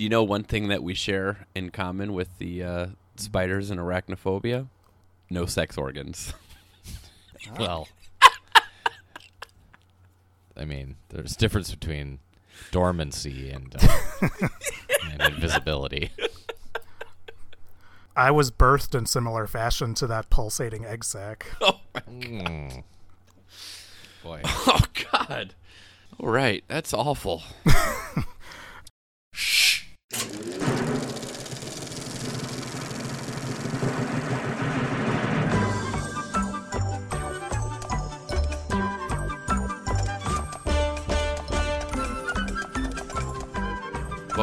You know, one thing that we share in common with the uh, spiders and arachnophobia: no sex organs. Well, I mean, there's difference between dormancy and, uh, and invisibility. I was birthed in similar fashion to that pulsating egg sac. Oh my Mm. Boy, oh God! All right, that's awful.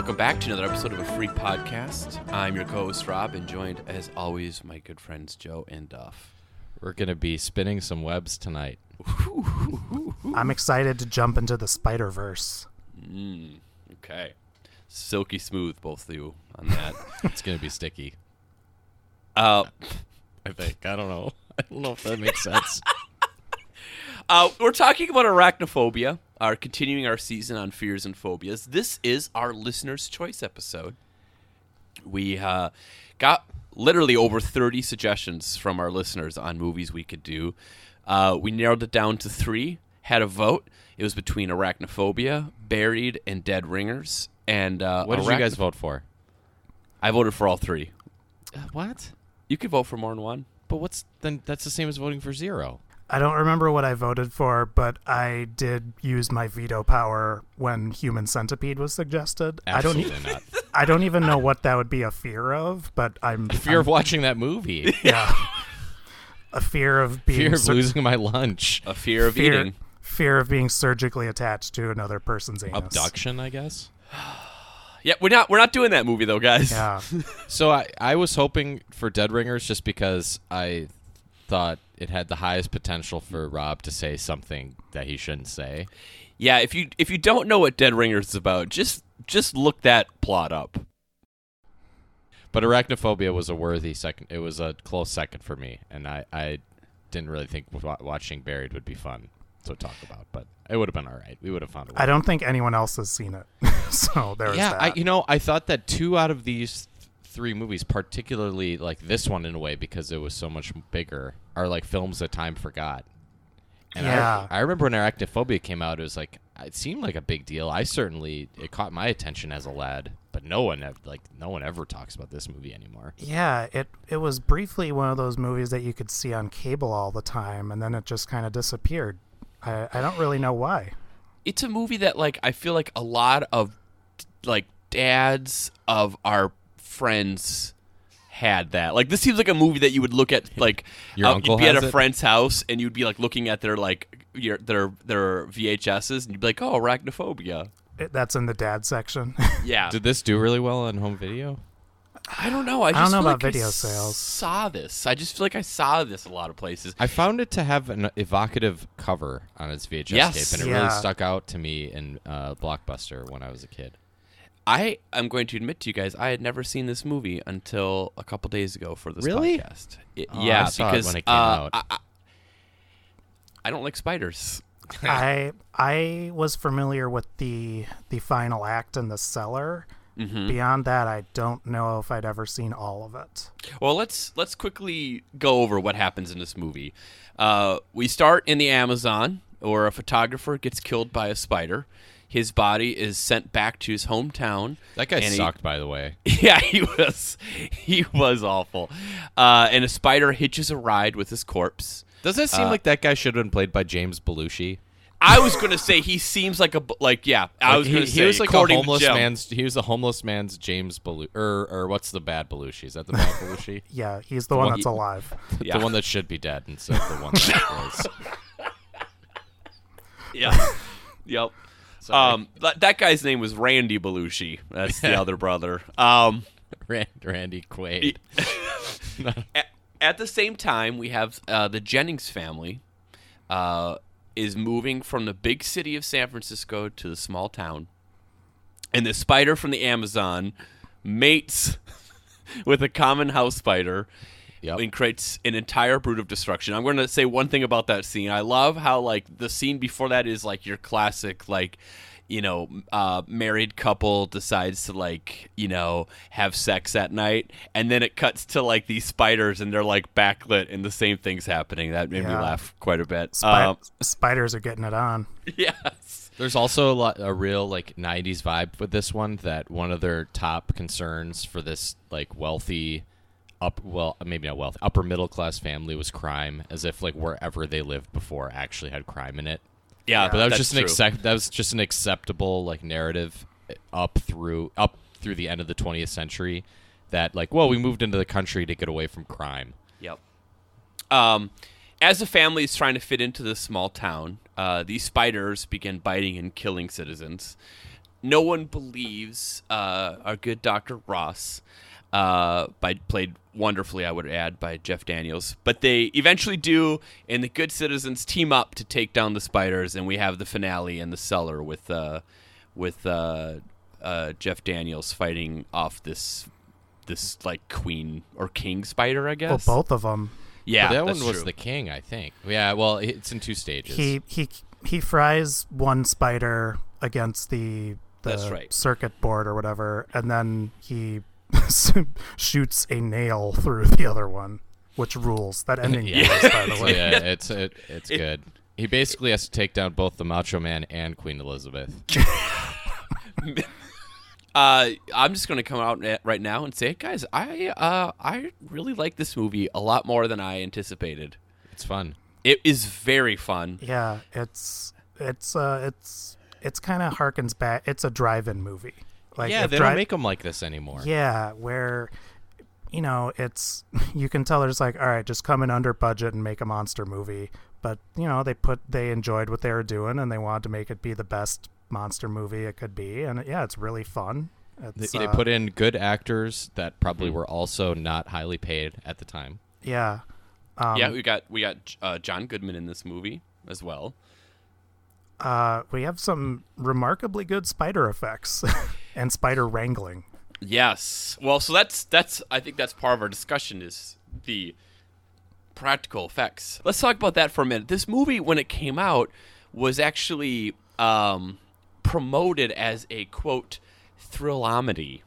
Welcome back to another episode of a free podcast. I'm your co-host Rob, and joined as always my good friends Joe and Duff. we're gonna be spinning some webs tonight. I'm excited to jump into the Spider Verse. Mm, okay, silky smooth, both of you on that. It's gonna be sticky. uh, I think. I don't know. I don't know if that makes sense. Uh, we're talking about arachnophobia, our continuing our season on fears and phobias. This is our listener's choice episode. We uh, got literally over 30 suggestions from our listeners on movies we could do. Uh, we narrowed it down to three, had a vote. It was between arachnophobia, buried, and dead ringers. And uh, What did you guys vote for? I voted for all three. Uh, what? You could vote for more than one. But what's then? That's the same as voting for zero. I don't remember what I voted for, but I did use my veto power when Human Centipede was suggested. I don't. Absolutely E- not. I don't even know what that would be a fear of, but I'm. Fear I'm- of watching that movie. yeah. A fear of being Fear of sur- losing my lunch. A fear of fear, eating. fear of being surgically attached to another person's anus. Abduction, I guess. Yeah, we're not we're not doing that movie though, guys. Yeah. So I, I was hoping for Dead Ringers just because I thought it had the highest potential for Rob to say something that he shouldn't say. Yeah, if you if you don't know what Dead Ringers is about, just just look that plot up. But Arachnophobia was a worthy second. It was a close second for me, and I, I didn't really think watching Buried would be fun to talk about, but it would have been all right. We would have found a way. I don't think anyone else has seen it. so there was yeah, that. I, you know, I thought that two out of these th- three movies, particularly like this one in a way because it was so much bigger, are like films that time forgot. And Yeah. I, I remember when Arachnophobia came out, it was like it seemed like a big deal. I certainly it caught my attention as a lad, but no one ev- like no one ever talks about this movie anymore. Yeah, it it was briefly one of those movies that you could see on cable all the time, and then it just kind of disappeared. I, I don't really know why. It's a movie that like I feel like a lot of like dads of our friends had that. Like this seems like a movie that you would look at like Your uh, uncle you'd be at a it? friend's house and you'd be like looking at their like your their their VHSs and you'd be like, "Oh, arachnophobia." It, that's in the dad section. Yeah. Did this do really well on home video? I don't know. I don't know about like video I sales. Saw this. I just feel like I saw this a lot of places. I found it to have an evocative cover on its VHS Yes. tape, and it Yeah. really stuck out to me in uh, Blockbuster when I was a kid. I am going to admit to you guys, I had never seen this movie until a couple days ago for this Really? podcast. I- Oh, yeah, I saw it because when it came uh, out. I, I, I don't like spiders. I I was familiar with the the final act in the cellar. Mm-hmm. Beyond that, I don't know if I'd ever seen all of it. Well, let's let's quickly go over what happens in this movie. Uh, we start in the Amazon, where a photographer gets killed by a spider. His body is sent back to his hometown. That guy and he- sucked, by the way. Yeah, he was he was awful. Uh, and a spider hitches a ride with his corpse. Does it seem Uh, like that guy should have been played by James Belushi? I was gonna say he seems like a like yeah. I Like, was he, gonna he say was like a homeless Jim. man's. He was a homeless man's James Belushi, or or what's the bad Belushi? Is that the bad Belushi? Yeah, he's the one one- that's alive. Yeah. The one that should be dead instead of the one that was. Yeah. yep. Sorry. Um, that, that guy's name was Randy Belushi. That's the other brother. Um, Rand, Randy Quaid. at, at the same time, we have uh, the Jennings family uh, is moving from the big city of San Francisco to the small town, and the spider from the Amazon mates with a common house spider. Yep. And creates an entire brood of destruction. I'm going to say one thing about that scene. I love how like the scene before that is like your classic like you know, uh, married couple decides to like, you know, have sex at night, and then it cuts to like these spiders, and they're like backlit, and the same thing's happening. That made me laugh quite a bit. Spi- Um, spiders are getting it on. yes. There's also a, lot, a real like '90s vibe with this one. That one of their top concerns for this like wealthy, up well maybe not wealth upper middle class family was crime, as if like wherever they lived before actually had crime in it. Yeah, But that was just an accept, that was just an acceptable like narrative up through up through the end of the 20th century. That like, well, we moved into the country to get away from crime. Yep. Um, as a family is trying to fit into this small town, uh, these spiders begin biting and killing citizens. No one believes uh, our good Doctor Ross, uh, by played wonderfully, I would add, by Jeff Daniels. But they eventually do, and the good citizens team up to take down the spiders, and we have the finale in the cellar with uh, with uh, uh, Jeff Daniels fighting off this this like queen or king spider, I guess. Well, guess. both of them. Yeah, but that that's one was true. the king, I think. Yeah, well, it's in two stages. He he he fries one spider against the the That's right. circuit board or whatever, and then he shoots a nail through the other one, which rules. That ending Yeah. rules, by the way. yeah, it's it, it's It- good. He basically has to take down both the Macho Man and Queen Elizabeth. Uh, I'm just going to come out right now and say, it, guys, I uh, I really like this movie a lot more than I anticipated. It's fun. It is very fun. Yeah, it's it's uh it's it's kind of harkens back. It's a drive-in movie. Like yeah, they dri- don't make them like this anymore. Yeah, where you know it's you can tell there's like all right, just come in under budget and make a monster movie. But you know they put they enjoyed what they were doing and they wanted to make it be the best monster movie it could be. And yeah, it's really fun. They, It's, they uh, put in good actors that probably were also not highly paid at the time. yeah. Um, yeah, we got we got uh, John Goodman in this movie as well. uh, we have some remarkably good spider effects and spider wrangling. Yes. Well, so that's that's I think that's part of our discussion is the practical effects. Let's talk about that for a minute. This movie when it came out was actually um, promoted as a quote thrillomedy.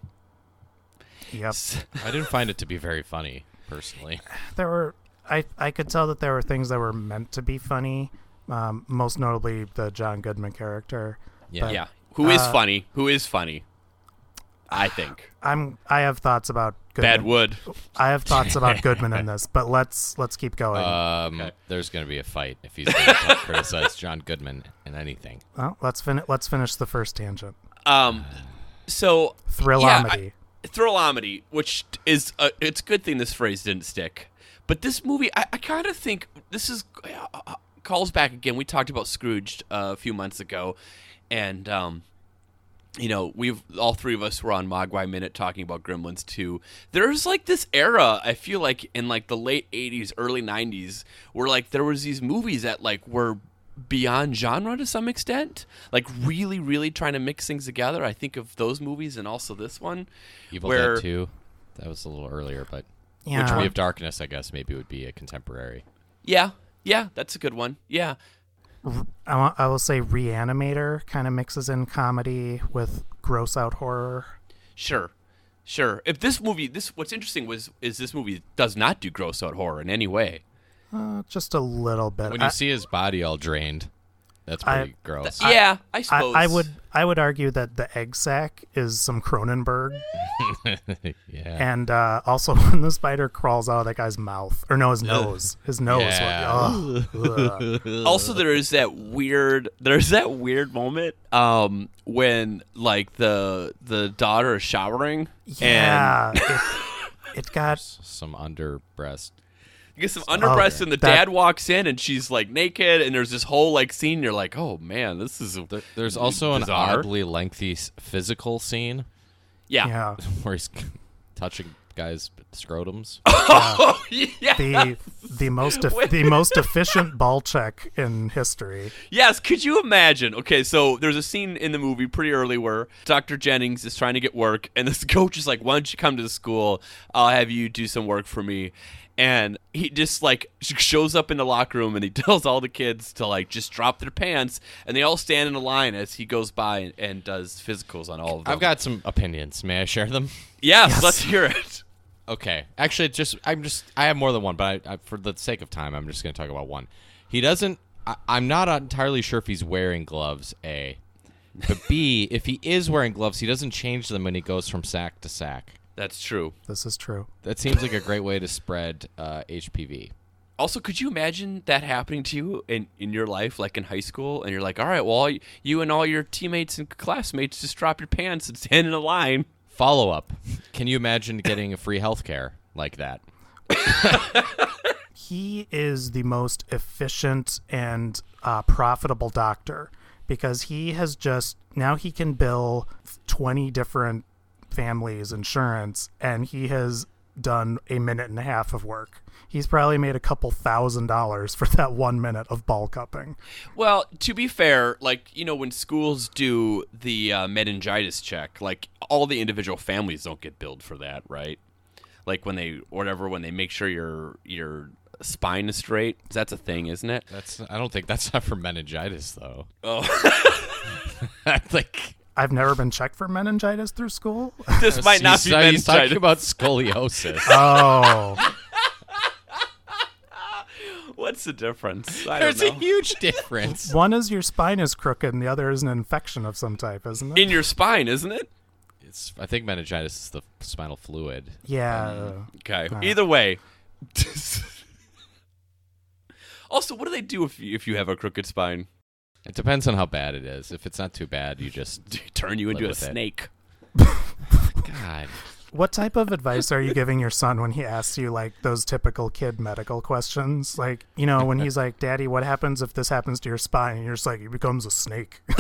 Yep. I didn't find it to be very funny, personally. there were I I could tell that there were things that were meant to be funny. Um, most notably the John Goodman character. Yeah. But- Yeah. Who is Uh, funny? Who is funny? I think. I'm I have thoughts about Goodman. Bad Wood. I have thoughts about Goodman in this, but let's let's keep going. Um, Okay. There's going to be a fight if he's going to criticize John Goodman in anything. well, let's fin- let's finish the first tangent. Um so Thrillomedy. Thrillomedy, which is a, it's a good thing this phrase didn't stick. But this movie, I, I kind of think this is uh, calls back again. We talked about Scrooged uh, a few months ago, and um, you know we've all three of us were on Mogwai Minute talking about Gremlins 2. There's like this era I feel like in like the late 80s, early 90s, where like there was these movies that like were beyond genre to some extent, like really, really trying to mix things together. I think of those movies and also this one. Evil Where- Dead 2, that was a little earlier, but yeah. Tree of Darkness, I guess, maybe would be a contemporary. Yeah, yeah, that's a good one. Yeah, I, will say Reanimator kind of mixes in comedy with gross out horror. sure, sure. If this movie, this what's interesting was is this movie does not do gross out horror in any way. Uh, just a little bit. When you I, see his body all drained, that's I- pretty gross. yeah, I I, suppose. I would I would argue that the egg sac is some Cronenberg, yeah. and uh, also when the spider crawls out of that guy's mouth or no his nose, his nose. Yeah. Ugh, ugh. Also, there is that weird. There's that weird moment um, when like the the daughter is showering. Yeah, it, it got Some under breast. You get some oh, underbreast, Okay. and the That- dad walks in, and she's like naked, and there's this whole like scene. You're like, oh man, this is There, there's also an Bizarre. oddly lengthy physical scene yeah. yeah. where he's touching guys' scrotums. Oh yeah. the the most eff- the most efficient ball check in history. Yes, could you imagine? Okay, so there's a scene in the movie pretty early where Dr. Jennings is trying to get work, and this coach is like, Why don't you come to the school? I'll have you do some work for me. And he just like shows up in the locker room and he tells all the kids to like just drop their pants and they all stand in a line as he goes by and, and does physicals on all of them. I've got some opinions. May I share them? yes, Yes. let's hear it. Okay. Actually, just I'm just I have more than one, but I, I, for the sake of time, I'm just going to talk about one. He doesn't. I, I'm not entirely sure if he's wearing gloves. A, but B, if he is wearing gloves, he doesn't change them when he goes from sack to sack. That's true. This is true. That seems like a great way to spread uh, HPV. Also, could you imagine that happening to you in, in your life, like in high school, and you're like, all right, well, all y- you and all your teammates and classmates just drop your pants and stand in a line. Follow up. Can you imagine getting a free health care like that? he is the most efficient and uh, profitable doctor because he has just now he can bill 20 different families insurance and he has done a minute and a half of work he's probably made a couple thousand dollars for that one minute of ball cupping Well, to be fair, like you know, when schools do the uh, meningitis check, like all the individual families don't get billed for that, right? Like when they whatever when they make sure your your spine is straight. That's a thing, isn't it? That's. I don't think that's not for meningitis though. Oh, like i've never been checked for meningitis through school this might not he's, be meningitis. he's meningitis. talking about scoliosis. oh What's the difference? I There's don't a huge difference. one is your spine is crooked and the other is an infection of some type isn't it in your spine, isn't it? It's. I think meningitis is the spinal fluid. yeah um, Okay. Either way. also, what do they do if you, if you have a crooked spine? It depends on how bad it is. If it's not too bad, you just Turn you into a snake. God. What type of advice are you giving your son when he asks you like those typical kid medical questions? Like, you know, when he's like, "Daddy, what happens if this happens to your spine?" And you're just like, "He becomes a snake."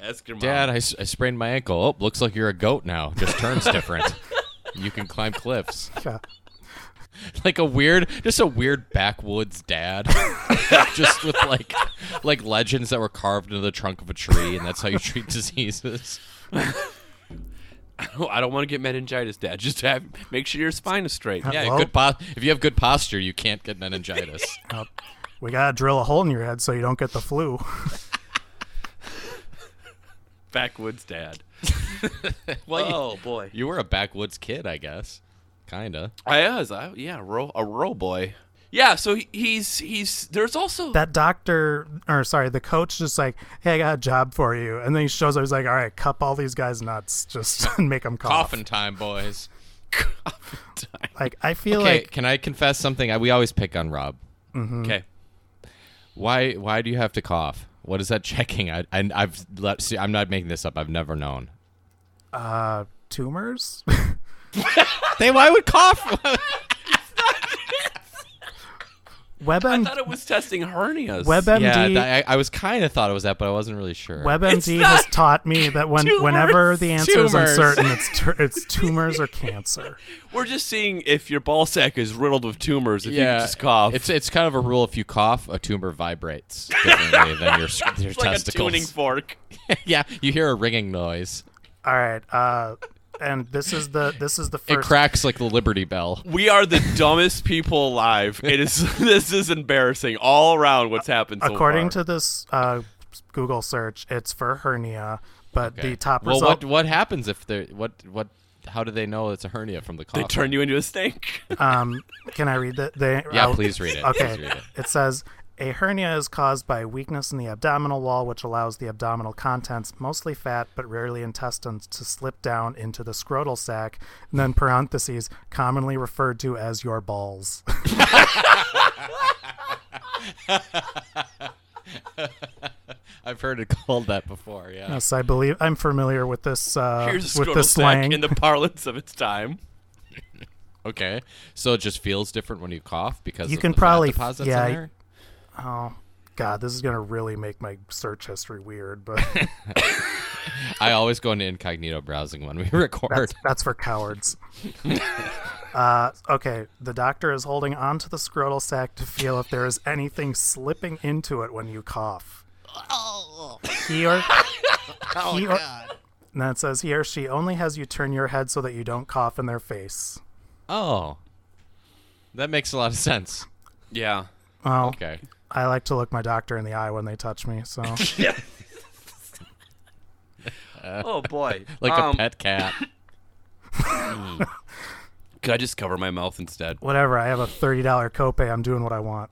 Ask your mom. Dad, I, s- I sprained my ankle. Oh, looks like you're a goat now. Just turns different. you can climb cliffs. yeah. Like a weird, just a weird backwoods dad. just with like, like legends that were carved into the trunk of a tree, and that's how you treat diseases. I don't want to get meningitis, Dad. Just have make sure your spine is straight. Yeah, Well- good. Po- if you have good posture, you can't get meningitis. Uh, we gotta drill a hole in your head so you don't get the flu. Backwoods Dad. well, you- oh boy. you were a backwoods kid, I guess. Kinda. I was. I, yeah, ro- a row boy. Yeah. So he, he's he's. There's also That doctor, or sorry, the coach, just like, "Hey, I got a job for you," and then he shows up. He's like, "All right, cup all these guys nuts, just make them cough." Coffin time, boys. Like, I feel Okay, like can I confess something? I, we always pick on Rob. okay. Why? Why do you have to cough? What is that checking? I, I I've let, see. I'm not making this up. I've never known. uh, tumors. They why would cough? WebMD. I thought it was testing hernias. WebMD yeah, I, I was kind of thought it was that, but I wasn't really sure. It's WebMD has taught me that when tumors. whenever the answer is uncertain, it's tur it's tumors or cancer. We're just seeing if your ball sack is riddled with tumors. If yeah, you just cough, It's it's kind of a rule. If you cough, a tumor vibrates differently than your s- your It's like a tuning fork. yeah, you hear a ringing noise. All right, uh, and this is the this is the first. It cracks like the Liberty Bell. We are the dumbest people alive. It is. this is embarrassing all around. What's happened so according far. to this uh, Google search, it's for hernia, but Okay. the top well, result. what what happens if they what what? How do they know it's a hernia from the cough? they turn you into a snake. um, can I read that? They, Yeah, I'll- please read it. Okay, read it. it says a hernia is caused by weakness in the abdominal wall, which allows the abdominal contents, mostly fat but rarely intestines, to slip down into the scrotal sac, and then parentheses, commonly referred to as your balls. I've heard it called that before. Yeah. yes, I believe I'm familiar with this uh, Here's with scrotal this slang. in the parlance of its time. Okay. So it just feels different when you cough because You of can the probably- deposits yeah, in there. Oh God, this is gonna really make my search history weird, but I always go into incognito browsing when we record. that's that's for cowards. Uh, okay, the doctor is holding onto the scrotal sac to feel if there is anything slipping into it when you cough. He or, he or, And then it says he or she only has you turn your head so that you don't cough in their face. Oh, that makes a lot of sense. Yeah. Well, Okay. I like to look my doctor in the eye when they touch me, so Yeah. oh boy. Like Um, a pet cat. Could I just cover my mouth instead? whatever. I have a thirty dollar copay. I'm doing what I want.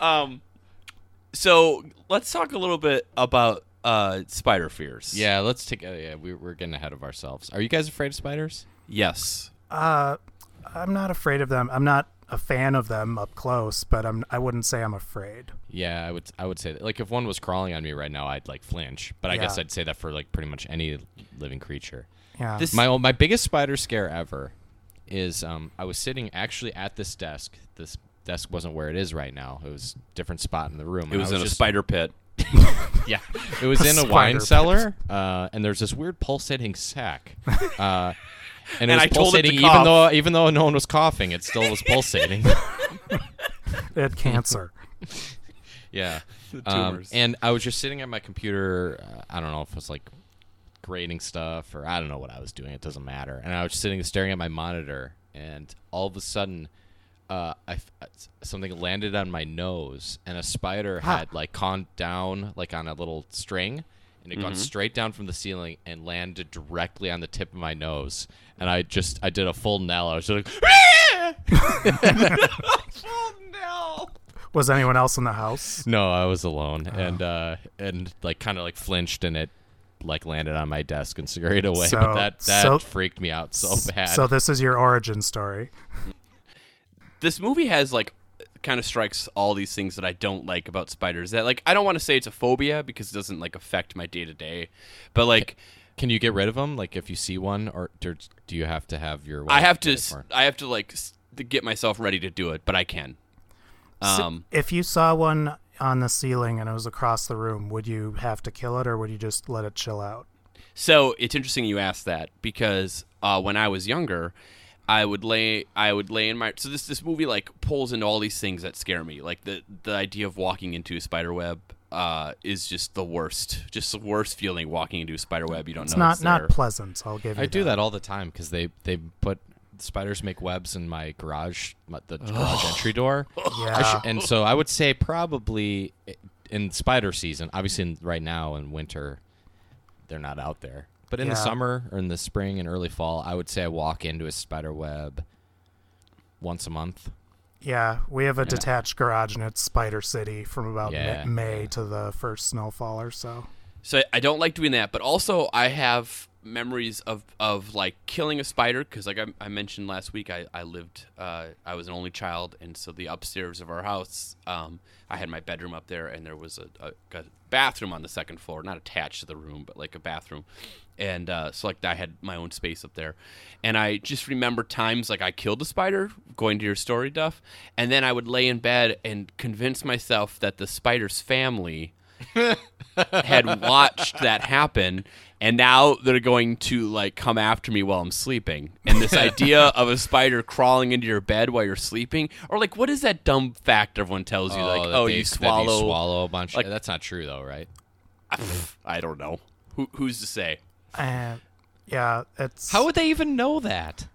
Um, so let's talk a little bit about uh spider fears. yeah, let's take. Uh, yeah, we, we're getting ahead of ourselves. Are you guys afraid of spiders? Yes. Uh, I'm not afraid of them. I'm not a fan of them up close, but I'm. I wouldn't say I'm afraid. Yeah, I would. I would say that. Like, if one was crawling on me right now, I'd like flinch. But I guess I'd say that for like pretty much any living creature. Yeah. This- My my biggest spider scare ever is um I was sitting actually at this desk. This desk wasn't where it is right now. It was a different spot in the room. It and was I in a spider pit. Yeah, it was A in a wine pit. cellar, uh, and there's this weird pulsating sack. Uh, and it And was I told it to pulsating even though even though no one was coughing, it still was pulsating. it had cancer. yeah, The Um, tumors. and I was just sitting at my computer. Uh, I don't know if it was like grading stuff or I don't know what I was doing. It doesn't matter. And I was sitting staring at my monitor, and all of a sudden, uh, I f- uh, something landed on my nose, and a spider Ah. had like gone down like on a little string. And it gone Mm-hmm. straight down from the ceiling and landed directly on the tip of my nose, and I just I did a full knell. I was just like, oh no. Was anyone else in the house? No, I was alone, Oh. and uh, and like kind of like flinched, and it like landed on my desk and scurried away. So- but that that so- freaked me out so bad. So this is your origin story. This movie has like kind of strikes all these things that I don't like about spiders. That like I don't want to say it's a phobia because it doesn't like affect my day to day, but like Can you get rid of them? Like if you see one, or do, do you have to have your? I have to get it s- for- I have to like to get myself ready to do it, but I can. So Um, if you saw one on the ceiling and it was across the room, would you have to kill it or would you just let it chill out? So it's interesting you asked that because uh, when I was younger, I would lay I would lay in my so this this movie like pulls into all these things that scare me like the the idea of walking into a spider web uh, is just the worst just the worst feeling walking into a spider web you don't It's know not it's not there. pleasant. I'll give you. I do that. that all the time because they they put spiders make webs in my garage, my, the garage entry door. Yeah. sh- and so I would say probably in spider season, obviously in, right now in winter, they're not out there. But in the summer or in the spring and early fall, I would say I walk into a spider web once a month. Yeah, we have a detached garage and it's Spider City from about Yeah, May to the first snowfall or so. So I don't like doing that, but also I have memories of, of like killing a spider because like I, I mentioned last week, I, I lived uh, I was an only child, and so the upstairs of our house, um, I had my bedroom up there, and there was a, a, a bathroom on the second floor, not attached to the room, but like a bathroom, and uh, so like I had my own space up there, and I just remember times like I killed a spider, going to your story, Duff, and then I would lay in bed and convince myself that the spider's family had watched that happen and now they're going to like come after me while I'm sleeping. And this idea of a spider crawling into your bed while you're sleeping or like what is that dumb fact everyone tells you like that oh they- you swallow swallow a bunch. like- That's not true though, right? I don't know. Who, who's to say? And yeah, it's How would they even know that?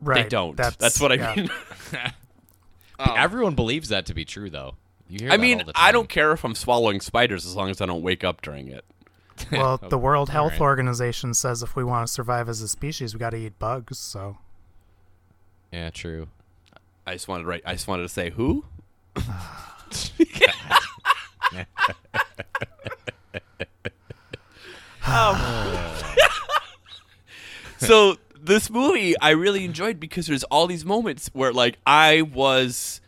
right. they don't. That's, That's, what I yeah. mean. Oh. Everyone believes that to be true though. You hear I mean, I don't care if I'm swallowing spiders as long as I don't wake up during it. Well, the oh, World Health right. Organization says if we want to survive as a species, we got to eat bugs. So Yeah, true. I just wanted to write, I just wanted to say who? Um, so this movie I really enjoyed because there's all these moments where like I was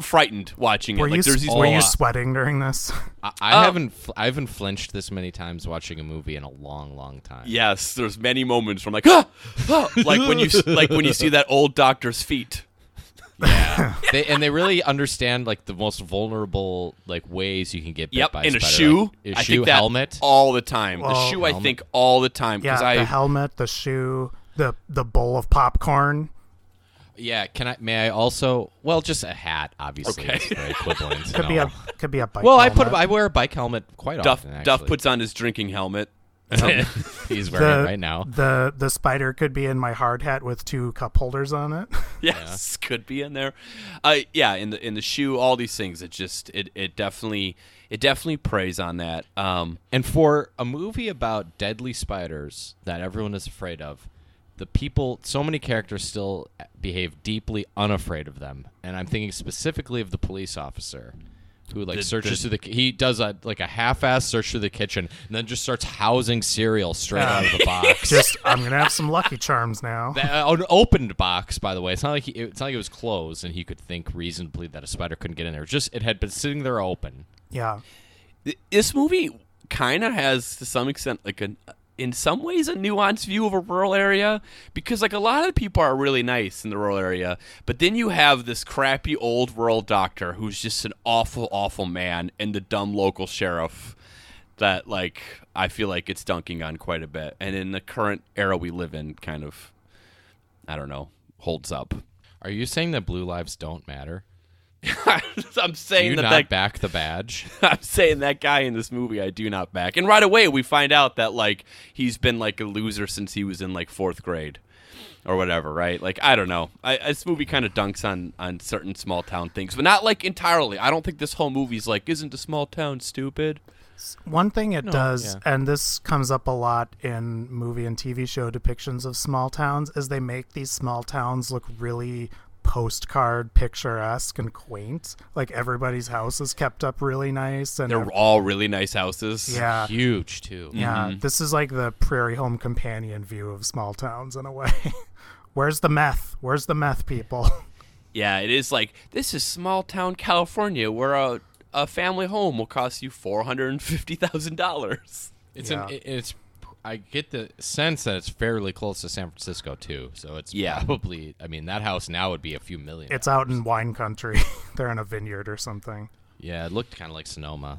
frightened watching it. were like you there's these were you sweating during this? I, I Oh. haven't fl- I haven't flinched this many times watching a movie in a long, long time. Yes, there's many moments where I'm like, ah, ah, like when you like when you see that old doctor's feet. Yeah, they, and they really understand like the most vulnerable like ways you can get bit Yep, by in a spider. shoe. Like, a I shoe think that helmet. all the time. the Well- shoe, I think all the time Yeah, because I the helmet, the shoe, the the bowl of popcorn. Yeah, can I? May I also? Well, just a hat, obviously. Okay. It's very equivalent. Could be a could be a bike. Well, I put. helmet. I wear a bike helmet quite Duff often. Actually. Duff puts on his drinking helmet. He's wearing the, it right now. The the spider could be in my hard hat with two cup holders on it. Yes, could be in there. Uh, yeah, in the in the shoe, all these things. It just it, it definitely it definitely preys on that. Um, And for a movie about deadly spiders that everyone is afraid of, the people, so many characters still behave deeply unafraid of them. And I'm thinking specifically of the police officer who like The- searches the- through the he does a like a half-ass search through the kitchen and then just starts housing cereal straight out of the box. Just I'm gonna have some Lucky Charms now. That- uh, an opened box, by the way. It's not like he, it's not like it was closed and he could think reasonably that a spider couldn't get in there. Just it had been sitting there open. yeah, this movie kind of has to some extent like a in some ways a nuanced view of a rural area because like a lot of people are really nice in the rural area but then you have this crappy old rural doctor who's just an awful awful man and the dumb local sheriff that like i feel like it's dunking on quite a bit and in the current era we live in kind of i don't know holds up Are you saying that blue lives don't matter? i'm Do saying you that not that back the badge? I'm saying that guy in this movie I do not back. And right away we find out that like he's been like a loser since he was in like fourth grade or whatever, right? Like I don't know. I, this movie kind of dunks on on certain small town things, but not like entirely. I don't think this whole movie's like isn't a small town stupid. one thing it No, does, yeah. and this comes up a lot in movie and TV show depictions of small towns, is they make these small towns look really postcard picturesque and quaint. Like everybody's house is kept up really nice, and They're all really nice houses. yeah, Huge too. Yeah, Mhm. this is like the Prairie Home Companion view of small towns in a way. Where's the meth? Where's the meth people? Yeah, it is like this is small town California where a a family home will cost you four hundred and fifty thousand dollars. It's Yeah. an, it's. I get the sense that it's fairly close to San Francisco too. So it's Yeah. probably. I mean, that house now would be a few million. it's out in wine country. They're in a vineyard or something. yeah, it looked kind of like Sonoma.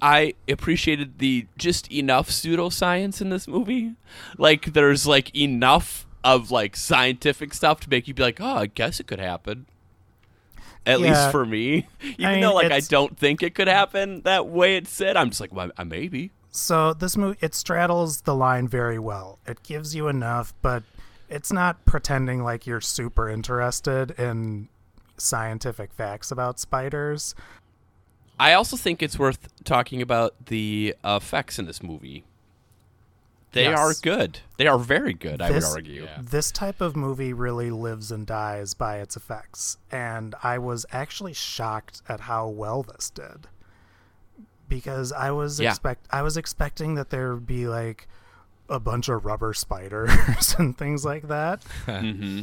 I appreciated the just enough pseudoscience in this movie. Like there's like enough of like scientific stuff to make you be like, oh, I guess it could happen. At Yeah. least for me, even mean, though like I don't think it could happen that way it said, I'm just like, well, I- maybe. So this movie it straddles the line very well. It gives you enough, but it's not pretending like you're super interested in scientific facts about spiders. I also think it's worth talking about the effects in this movie. They Yes. are good. They are very good. I would argue. Yeah. This type of movie really lives and dies by its effects, and I was actually shocked at how well this did. Because I was Yeah. expect I was expecting that there would be like a bunch of rubber spiders and things like that, hmm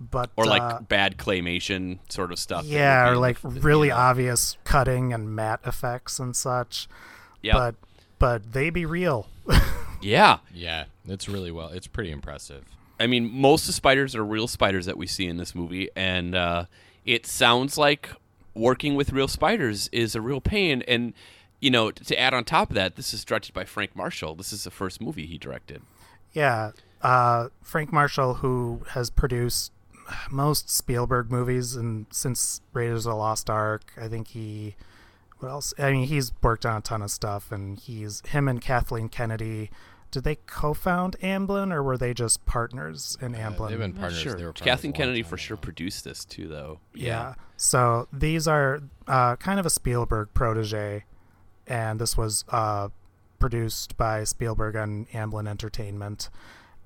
but Or like uh, bad claymation sort of stuff. yeah, or in the like you really know. obvious cutting and matte effects and such. Yep. But but they be real. yeah. Yeah, it's really well. It's pretty impressive. I mean, most of the spiders are real spiders that we see in this movie, and uh, it sounds like working with real spiders is a real pain. And you know, to add on top of that, this is directed by Frank Marshall. This is the first movie he directed. Yeah, uh, Frank Marshall, who has produced most Spielberg movies, and since Raiders of the Lost Ark, I think he. What else? I mean, he's worked on a ton of stuff, and he's him and Kathleen Kennedy. Did they co-found Amblin, or were they just partners in Uh, Amblin? they've been Not partners. sure. They were partners Kathleen Kennedy for sure produced this too, though. Yeah. So these are uh, kind of a Spielberg protege, and this was uh, produced by Spielberg and Amblin Entertainment.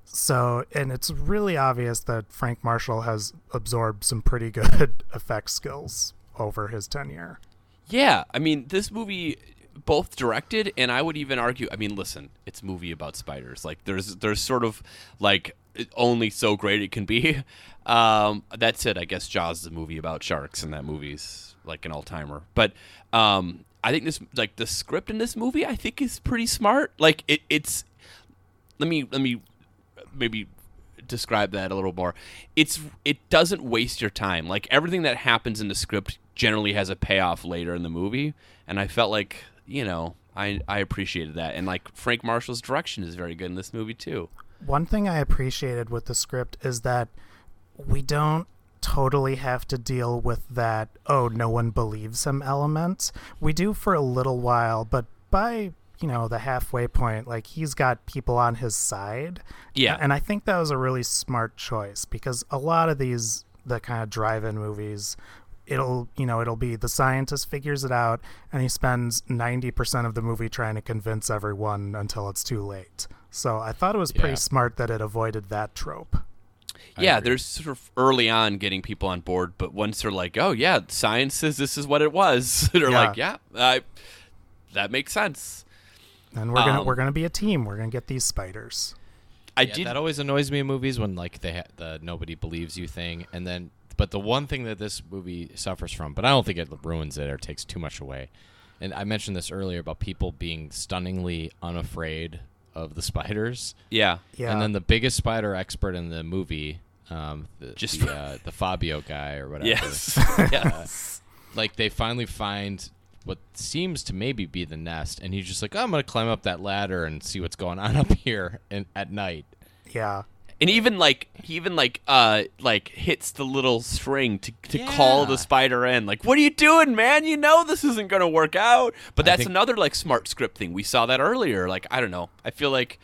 So, and it's really obvious that Frank Marshall has absorbed some pretty good effects skills over his tenure. Yeah, I mean, this movie both directed and I would even argue. I mean, listen, it's movie about spiders. Like, there's there's sort of like only so great it can be. Um, that's it. I guess Jaws is a movie about sharks, and that movie's like an all timer. But um, I think this like the script in this movie, I think is pretty smart. Like, it, it's let me let me maybe describe that a little more. It's it doesn't waste your time. Like everything that happens in the script generally has a payoff later in the movie, and I felt like you know I I appreciated that, and like Frank Marshall's direction is very good in this movie too. One thing I appreciated with the script is that we don't totally have to deal with that oh no one believes him element. We do for a little while, but by you know the halfway point like he's got people on his side Yeah. and i think that was a really smart choice because a lot of these the kind of drive-in movies it'll you know it'll be the scientist figures it out and he spends 90% of the movie trying to convince everyone until it's too late so i thought it was pretty smart that it avoided that trope yeah, there's sort of early on getting people on board, but once they're like, "Oh yeah, science says this is what it was," they're Yeah. like, "Yeah, I, that makes sense." and we're gonna Um, we're gonna be a team we're gonna get these spiders I Yeah, did. that always annoys me in movies when like they ha- the nobody believes you thing, and then but the one thing that this movie suffers from, but I don't think it ruins it or takes too much away. And I mentioned this earlier about people being stunningly unafraid of the spiders, yeah, yeah and then the biggest spider expert in the movie, um, the, Just- the, uh, the Fabio guy or whatever. yes, yes. like they finally find what seems to maybe be the nest, and he's just like, I'm gonna climb up that ladder and see what's going on up here and at night. yeah And even like he even like uh like hits the little string to to call the spider in. Like, what are you doing, man? You know this isn't gonna work out. But that's think- another like smart script thing. We saw that earlier. Like, I don't know. I feel like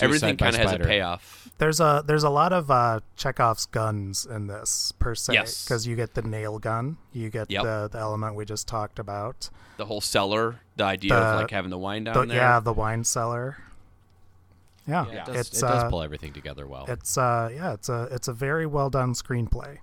everything kind of has a payoff. There's a there's a lot of uh, Chekhov's guns in this per se Yes. because you get the nail gun, you get Yep. the the element we just talked about, The whole cellar, the idea The- of like having the wine down the, there. yeah, the wine cellar. Yeah, Yeah, it does, it's it does uh, pull everything together well. it's uh, yeah, it's a it's a very well done screenplay.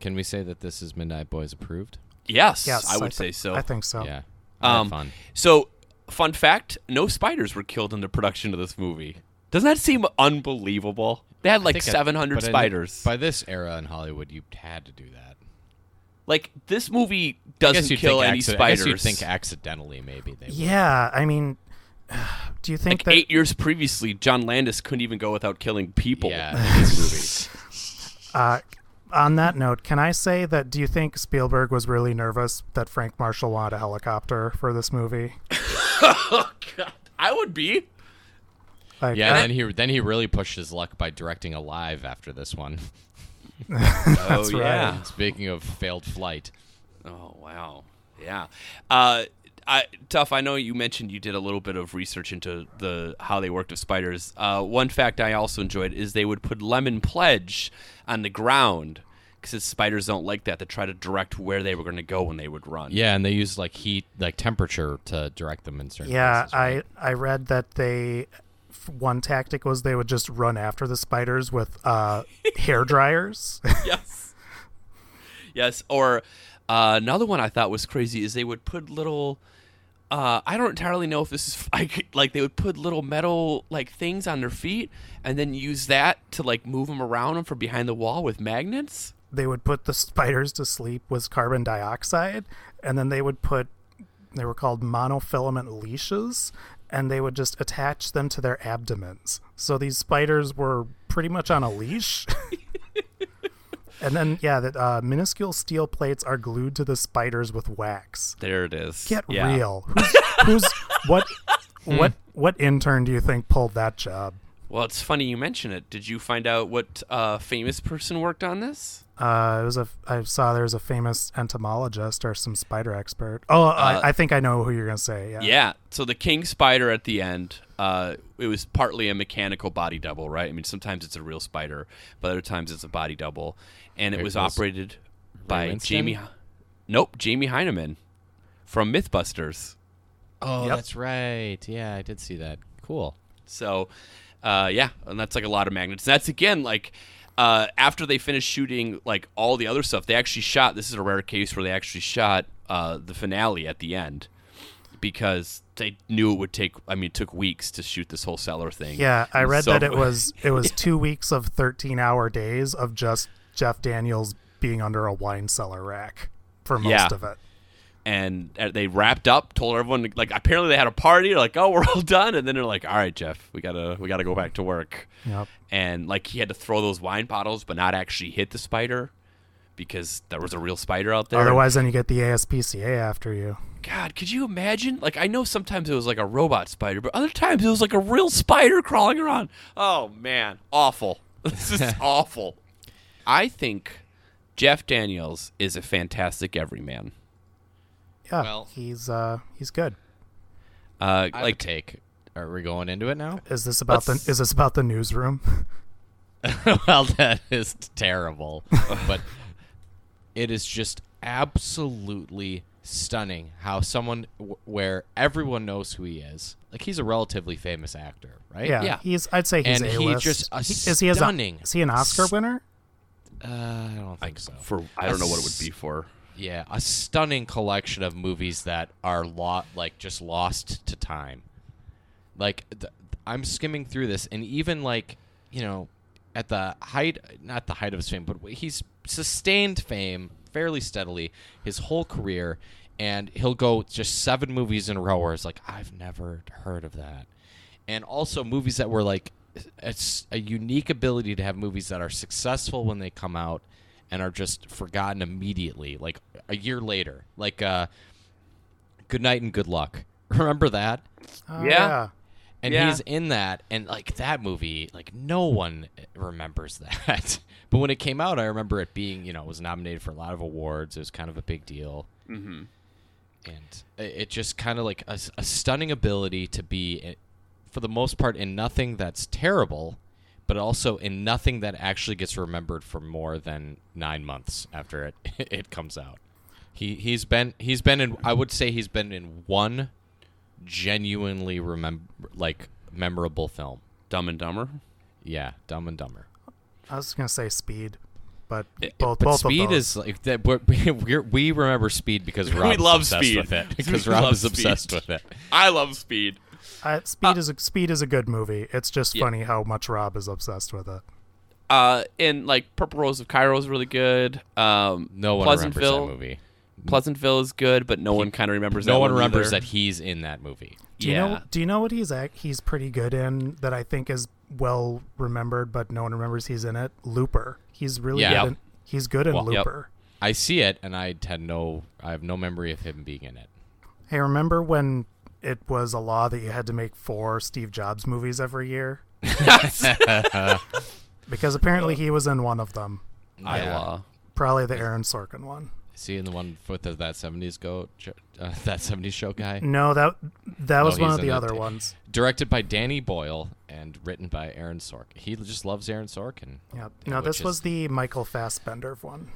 Can we say that this is Midnight Boys approved? Yes, Yes, I would thi- say so. I think so. Yeah. Um, fun. So, fun fact: no spiders were killed in the production of this movie. Doesn't that seem unbelievable? They had like I think I- 700 but I think spiders. By this era in Hollywood, you had to do that. like this movie doesn't kill think any acci- I spiders. guess you'd think accidentally, maybe they. would. Yeah, I mean, do you think like that eight years previously, John Landis couldn't even go without killing people Yeah. in this movie. Uh, on that note, can I say that do you think Spielberg was really nervous that Frank Marshall wanted a helicopter for this movie? oh God, I would be. Like, Yeah, I- then he then he really pushed his luck by directing Alive after this one. oh right. yeah. Speaking of failed flight, Oh wow. Yeah. Uh, I, Duff. I know you mentioned you did a little bit of research into the how they worked with spiders. Uh, one fact I also enjoyed is they would put lemon pledge on the ground because spiders don't like that. to try to direct where they were going to go when they would run. yeah, and they used like heat, like temperature to direct them in certain. Yeah, places, right? I I read that they one tactic was they would just run after the spiders with uh, hair dryers. yes. Yes. Or uh, another one I thought was crazy is they would put little. Uh, I don't entirely know if this is like they would put little metal like things on their feet and then use that to like move them around them from behind the wall with magnets. they would put the spiders to sleep with carbon dioxide, and then they would put they were called monofilament leashes, and they would just attach them to their abdomens. So these spiders were pretty much on a leash. and then yeah, that uh, minuscule steel plates are glued to the spiders with wax. There it is. Get Yeah. real. Who's, who's what? What what intern do you think pulled that job? Well, it's funny you mention it. Did you find out what uh, famous person worked on this? Uh, it was a. I saw there was a famous entomologist or some spider expert. Oh, I, I think I know who you're gonna say. Yeah. Yeah. So the king spider at the end, uh, it was partly a mechanical body double, right? I mean, sometimes it's a real spider, but other times it's a body double, and it It was was operated by Winston? Jamie. Nope, Jamie Hyneman from MythBusters. Oh, Yep. that's right. Yeah, I did see that. Cool. So, uh, yeah, and that's like a lot of magnets. And that's again like uh, after they finished shooting like all the other stuff, they actually shot. This is a rare case where they actually shot uh, the finale at the end because they knew it would take. I mean, it took weeks to shoot this whole cellar thing. Yeah, I read so- that it was it was two weeks of 13 hour days of just Jeff Daniels being under a wine cellar rack for most Yeah. of it. and uh, they wrapped up, told everyone like apparently they had a party, they're like, oh, we're all done, and then they're like, all right, Jeff, we gotta we gotta go back to work. Yep. And like he had to throw those wine bottles, but not actually hit the spider because there was a real spider out there. Otherwise, then you get the ASPCA after you. God, could you imagine? Like I know sometimes it was like a robot spider, but other times it was like a real spider crawling around. Oh man, awful. This is awful. I think Jeff Daniels is a fantastic everyman. Yeah, Well- he's uh he's good. Uh, I like take. Are we going into it now? Is this about Let's- the is this about the newsroom? well, that is terrible. but it is just absolutely stunning how someone w- where everyone knows who he is. Like he's a relatively famous actor, right? yeah, Yeah. he's I'd say he's And a he just a is he a, stunning is he an Oscar s- winner? Uh, I don't think so. for I don't know what it would be for. Yeah, a stunning collection of movies that are lot like just lost to time. Like th- I'm skimming through this, and even like you know, at the height, not the height of his fame, but he's sustained fame fairly steadily his whole career, and he'll go just seven movies in a row where it's like I've never heard of that, and also movies that were like it's a unique ability to have movies that are successful when they come out and are just forgotten immediately, like a year later. Like uh, Good Night and Good Luck. Remember that? Oh, Yeah. And Yeah. he's in that, and like that movie, like no one remembers that. but when it came out, I remember it being, you know, it was nominated for a lot of awards. It was kind of a big deal, Mm-hmm. and it it just kind of like a stunning ability to be, i- for the most part, in nothing that's terrible, but also in nothing that actually gets remembered for more than nine months after it it comes out. He he's been he's been in I would say he's been in one genuinely remember like memorable film. Dumb and Dumber. Yeah, Dumb and Dumber. I was gonna say Speed, but It- both But both Speed of those. is like that. We're, we're, remember Speed because We Rob love obsessed Speed. with it. Because Rob is obsessed Speed. with it. I love Speed. I, Speed is a, Speed is a good movie. It's just Yeah. funny how much Rob is obsessed with it. Uh, and like Purple Rose of Cairo is really good. Um, No one remembers that Pleasantville. movie. Pleasantville is good, but no one kind of remembers. No that one one remembers either. that he's in that movie. Do you yeah. know? Do you know what he's act, he's pretty good in that I think is well remembered, but no one remembers he's in it? Looper. He's really Yeah. good. In, he's good in Well, yep. Looper. I see it, and I had no. I have no memory of him being in it. Hey, remember when it was a law that you had to make four Steve Jobs movies every year? Because apparently he was in one of them. I Yeah. law. Probably the Aaron Sorkin one. Is he in the one with the, that seventies go uh, that seventies show guy? No, that that was No, one of the the other t- ones. Directed by Danny Boyle and written by Aaron Sorkin. He just loves Aaron Sorkin. Yeah. Yeah, No, this is- was the Michael Fassbender one.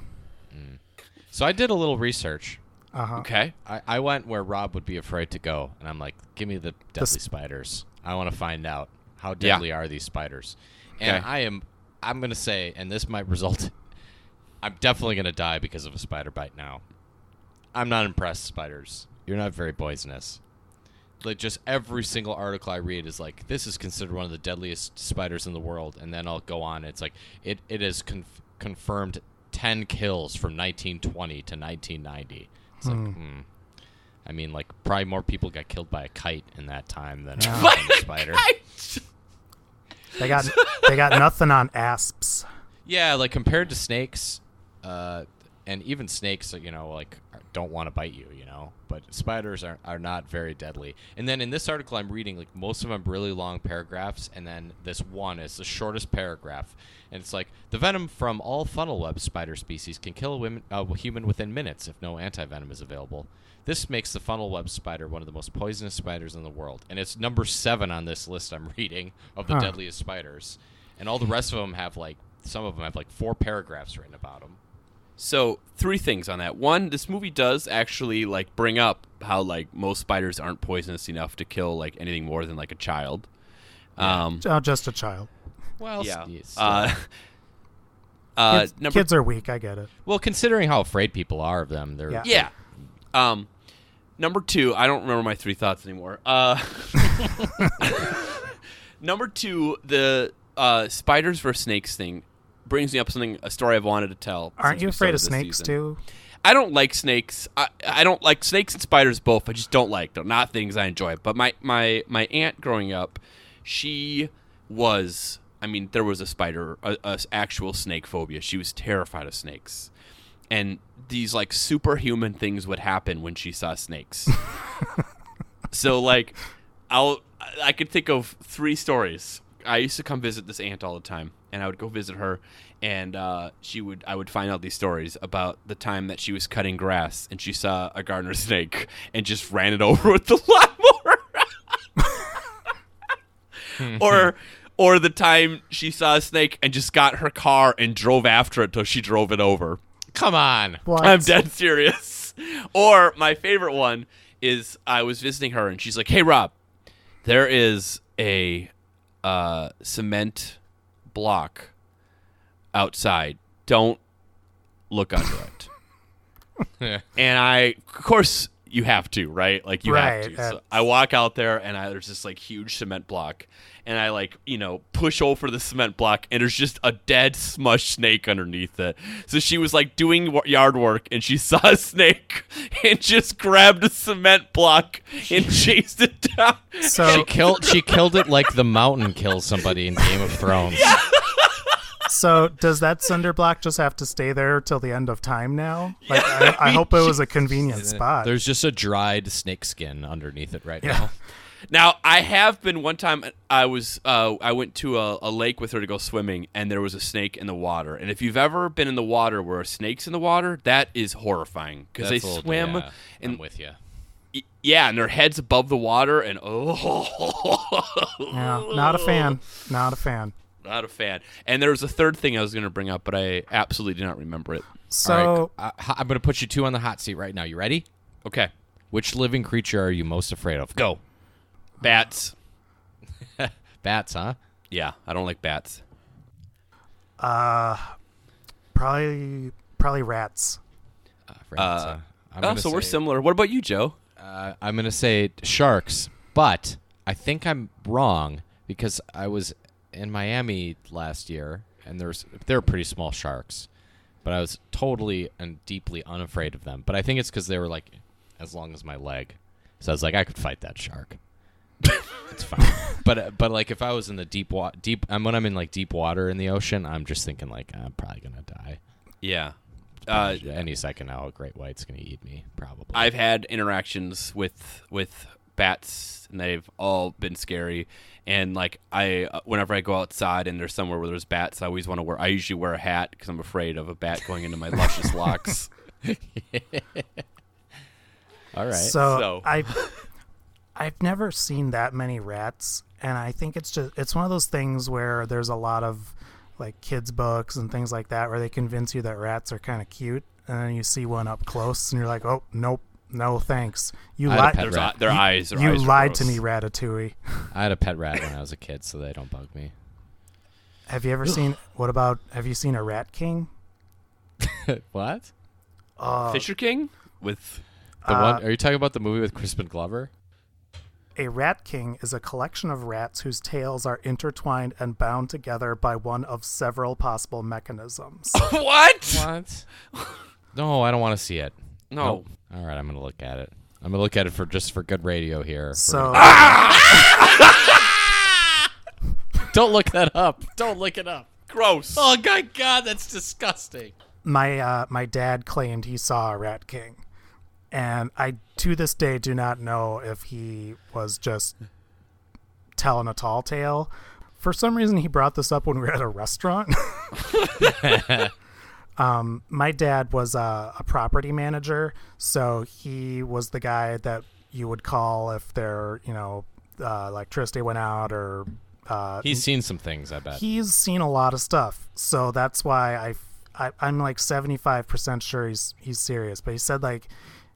So I did a little research. Uh huh. Okay. I, I went where Rob would be afraid to go, and I'm like, give me the deadly s- spiders. I want to find out how Yeah. deadly are these spiders. And Okay. I am, I'm gonna say, and this might result. I'm definitely gonna die because of a spider bite now. I'm not impressed, spiders. You're not very poisonous. Like just every single article I read is like, this is considered one of the deadliest spiders in the world, and then I'll go on. It's like it it is conf- confirmed ten kills from 1920 to 1990. It's like, hmm. I mean, like probably more people got killed by a kite in that time than Yeah. a spider. They got they got nothing on asps. Yeah, like compared to snakes, uh, and even snakes, you know, like are- don't want to bite you, you know. But spiders are, are not very deadly. And then in this article I'm reading, like most of them really long paragraphs, and then this one is the shortest paragraph, and it's like the venom from all funnel web spider species can kill a women, uh, human within minutes if no antivenom is available. This makes the funnel web spider one of the most poisonous spiders in the world, and it's number seven on this list I'm reading of the Huh. deadliest spiders. And all the rest of them have like some of them have like four paragraphs written about them. So three things on that. One, this movie does actually like bring up how like most spiders aren't poisonous enough to kill like anything more than like a child. Um, Oh, just a child. Well, yeah. Uh, uh, Kids, number kids are weak. I get it. well, considering how afraid people are of them, they're Yeah. yeah. Um, number two, I don't remember my three thoughts anymore. Uh, number two, the uh, spiders versus snakes thing brings me up something a story I've wanted to tell. Aren't you afraid of snakes season. too? I don't like snakes. I, I don't like snakes and spiders both. I just don't like them. Not things I enjoy. But my my my aunt growing up, she was. I mean, there was a spider, a, a actual snake phobia. She was terrified of snakes, and these like superhuman things would happen when she saw snakes. so like, I'll I could think of three stories. I used to come visit this aunt all the time, and I would go visit her, and uh, she would I would find out these stories about the time that she was cutting grass and she saw a gardener snake and just ran it over with the lawnmower, or or the time she saw a snake and just got her car and drove after it till she drove it over. Come on. What? I'm dead serious. Or my favorite one is I was visiting her and she's like, "Hey Rob, there is a uh, cement block outside. Don't look under it." Yeah. And I, of course, you have to, right? Like you have to. So I walk out there, and I, there's this like huge cement block, and I like you know push over the cement block, and there's just a dead smushed snake underneath it. So she was like doing wa- yard work, and she saw a snake, and just grabbed a cement block and chased it down. So She killed. She killed it like the mountain kills somebody in Game of Thrones. So does that cinder block just have to stay there till the end of time now? Like I, I hope it was a convenient spot. There's just a dried snake skin underneath it right Yeah. now. Now I have been one time. I was uh, I went to a, a lake with her to go swimming, and there was a snake in the water. And if you've ever been in the water where a snake's in the water, that is horrifying because they That's a little- swim. yeah, and I'm with you. y- yeah, and their heads above the water, and oh, yeah, not a fan. Not a fan. Not a fan. And there was a third thing I was going to bring up, but I absolutely do not remember it. So All right, I, I'm going to put you two on the hot seat right now. You ready? Okay, Which living creature are you most afraid of? go. Bats. Bats, huh? Yeah, I don't like bats. uh, probably probably rats. Uh, rats, Uh. I'm Oh, gonna so we're similar. What about you, Joe? Uh, I'm going to say sharks, but I think I'm wrong because I was in Miami last year and there's they're pretty small sharks, but I was totally and deeply unafraid of them. But I think it's because they were like as long as my leg, so I was like I could fight that shark. it's fine. But uh, but like if I was in the deep water, deep, um, when I'm in like deep water in the ocean, I'm just thinking like I'm probably gonna die. Yeah. Uh, Any second now, a great white's gonna eat me. Probably. I've had interactions with with bats, and they've all been scary. And like I, uh, whenever I go outside and there's somewhere where there's bats, I always want to wear. I usually wear a hat because I'm afraid of a bat going into my luscious locks. All right. So, So- I I've never seen that many rats, and I think it's just it's one of those things where there's a lot of like kids books and things like that where they convince you that rats are kind of cute, and then you see one up close and you're like, oh nope, no thanks. You I had a lied. pet There's rat. eye- their eyes. Their You eyes are lied to me, Ratatouille. I had a pet rat when I was a kid, so they don't bug me. Have you ever seen? What about? Have you seen a Rat King? what? Uh, Fisher King with The Uh, one? Are you talking about the movie with Crispin Glover? A rat king is a collection of rats whose tails are intertwined and bound together by one of several possible mechanisms. what? What? no, I don't want to see it. No. Nope. All right, I'm gonna look at it. I'm gonna look at it for just for good radio here. We're So Don't look that up. Don't look it up. Gross. Oh my god, that's disgusting. my uh, my dad claimed he saw a rat king, and I to this day do not know if he was just telling a tall tale. For some reason, he brought this up when we were at a restaurant. um, my dad was a, a property manager, so he was the guy that you would call if their you know uh, electricity went out or uh, He's seen some things, I bet. he's seen a lot of stuff, so that's why I, I I'm like 75% sure he's he's serious. But he said like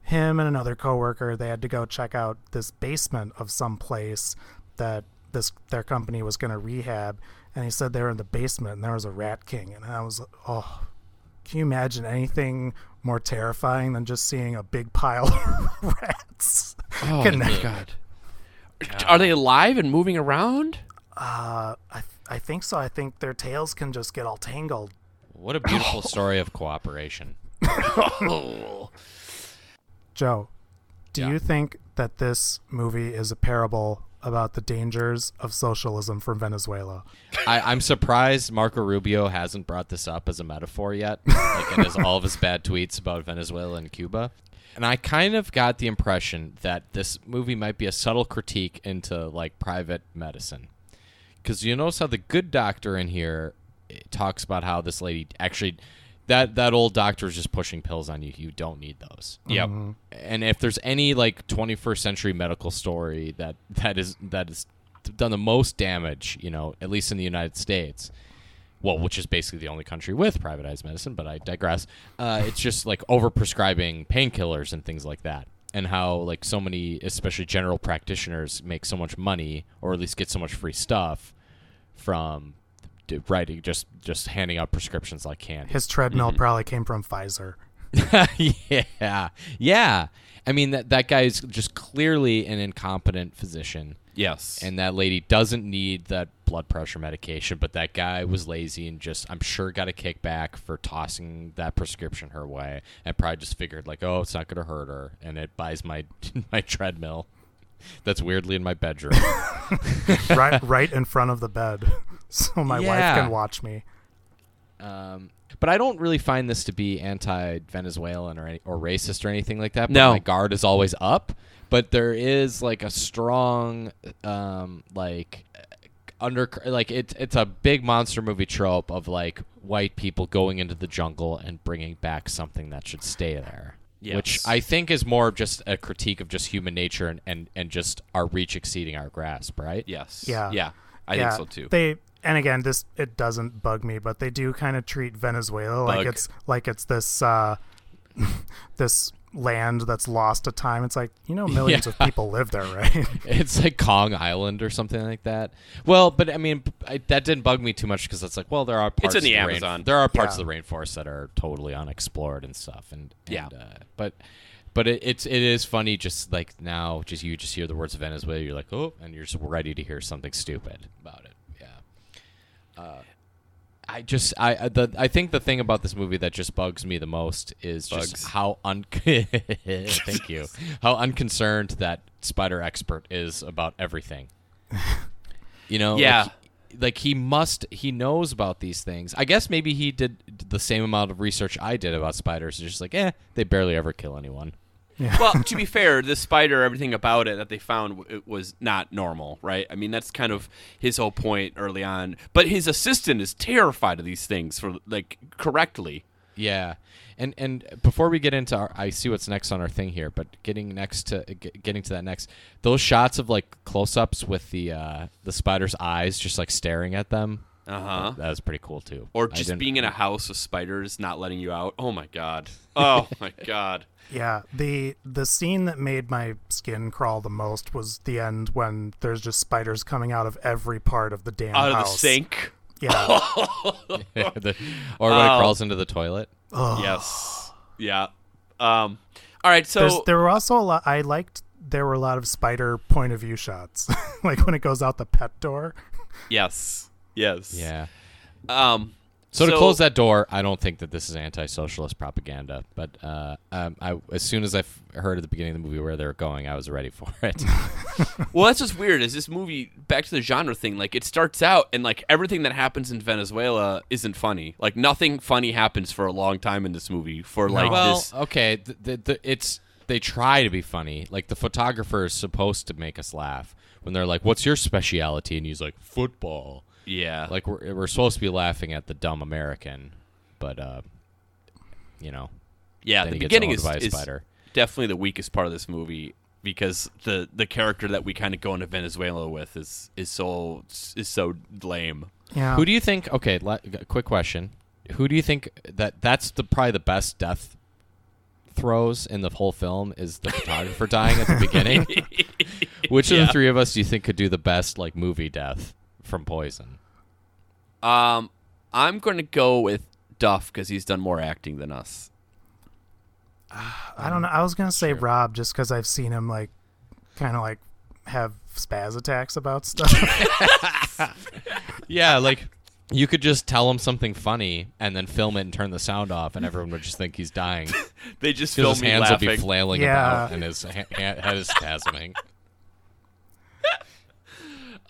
him and another coworker they had to go check out this basement of some place that this their company was going to rehab, and he said they were in the basement and there was a rat king, and I was oh. Can you imagine anything more terrifying than just seeing a big pile of rats? Oh my god. Are they alive and moving around? Uh, I I think so. I think their tails can just get all tangled. What a beautiful story of cooperation. Joe, do Yeah. you think that this movie is a parable about the dangers of socialism from Venezuela? I, I'm surprised Marco Rubio hasn't brought this up as a metaphor yet, like in his, all of his bad tweets about Venezuela and Cuba. And I kind of got the impression that this movie might be a subtle critique into like private medicine, because you notice how the good doctor in here eh, talks about how this lady actually that that old doctor is just pushing pills on you. You don't need those. Yep. And if there's any like 21st century medical story that that is that has done the most damage, you know, at least in the United States, well, which is basically the only country with privatized medicine, but I digress. Uh, it's just like overprescribing painkillers and things like that, and how like so many, especially general practitioners, make so much money or at least get so much free stuff from d- writing just just handing out prescriptions like candy. His treadmill mm-hmm. probably came from Pfizer. yeah, yeah. I mean that that guy is just clearly an incompetent physician, Yes. and that lady doesn't need that blood pressure medication. But that guy was lazy and just, I'm sure, got a kickback for tossing that prescription her way, and probably just figured like, oh, it's not going to hurt her, and it buys my my treadmill. That's weirdly in my bedroom. right right in front of the bed. So my wife can watch me. Um, but I don't really find this to be anti-Venezuelan or any, or racist or anything like that. But No. my guard is always up. But there is like a strong, um, like under like it, it's a big monster movie trope of like white people going into the jungle and bringing back something that should stay there. Which I think is more of just a critique of just human nature and, and, and just our reach exceeding our grasp, right? yes. Yeah. Yeah. I yeah, think so too. They and again, this it doesn't bug me, but they do kind of treat Venezuela like Bug. it's like it's this uh, this land that's lost to time. It's like you know, millions of people live there, right? It's like Kong Island or something like that. Well, but I mean, I, that didn't bug me too much because it's like, well, there are parts in the of rain- Amazon. there are parts Yeah. of the rainforest that are totally unexplored and stuff. And, and Yeah. uh, but but it, it's it is funny. Just like now, just you just hear the words Venezuela, you're like, oh, and you're just ready to hear something stupid about it. Uh, I just I the I think the thing about this movie that just bugs me the most is Bugs. just how un thank you how unconcerned that spider expert is about everything. You know, like, Yeah. he- like he must he knows about these things. I guess maybe he did the same amount of research I did about spiders. It's just like, eh, they barely ever kill anyone. Well, to be fair, the spider, everything about it that they found, it was not normal, right? I mean, that's kind of his whole point early on. But his assistant is terrified of these things for like correctly. Yeah, and and before we get into our, I see what's next on our thing here, but getting next to getting to that next, those shots of like close-ups with the uh, the spider's eyes just like staring at them, Uh huh. that was pretty cool too. Or just being in a house with spiders not letting you out. Oh my god. Oh my god. Yeah, the the scene that made my skin crawl the most was the end when there's just spiders coming out of every part of the damn Out of the house. sink. Yeah. The- or when it Oh. crawls into the toilet. Ugh. Yes. Yeah. Um. All right. There's, So there were also a lot. I liked there were a lot of spider point of view shots, like when it goes out the pet door. yes. Yes. Yeah. Um. So, to close that door, I don't think that this is anti-socialist propaganda. But uh, um, I, as soon as I f- heard at the beginning of the movie where they were going, I was ready for it. Well, that's just weird. Is this movie back to the genre thing? Like it starts out and like everything that happens in Venezuela isn't funny. Like nothing funny happens for a long time in this movie. For like well, this, okay, the, the, the, it's they try to be funny. Like the photographer is supposed to make us laugh when they're like, "What's your specialty?" and he's like, "Football." Yeah. Like we're we're supposed to be laughing at the dumb American, but uh, you know, yeah. The beginning owned is, is spider. definitely the weakest part of this movie because the the character that we kind of go into Venezuela with is is so is so lame. Yeah. Who do you think? Okay, la- g- quick question. Who do you think that that's the probably the best death throes in the whole film is the photographer dying at the beginning? Which of the three of us do you think could do the best like movie death from poison? Um, I'm going to go with Duff because he's done more acting than us. I don't know. I was gonna say Rob just because I've seen him like, kind of like have spaz attacks about stuff. Yeah, like you could just tell him something funny and then film it and turn the sound off, and everyone would just think he's dying. They just film his me hands laughing. will be flailing Yeah. about and his ha- ha- head is spasming.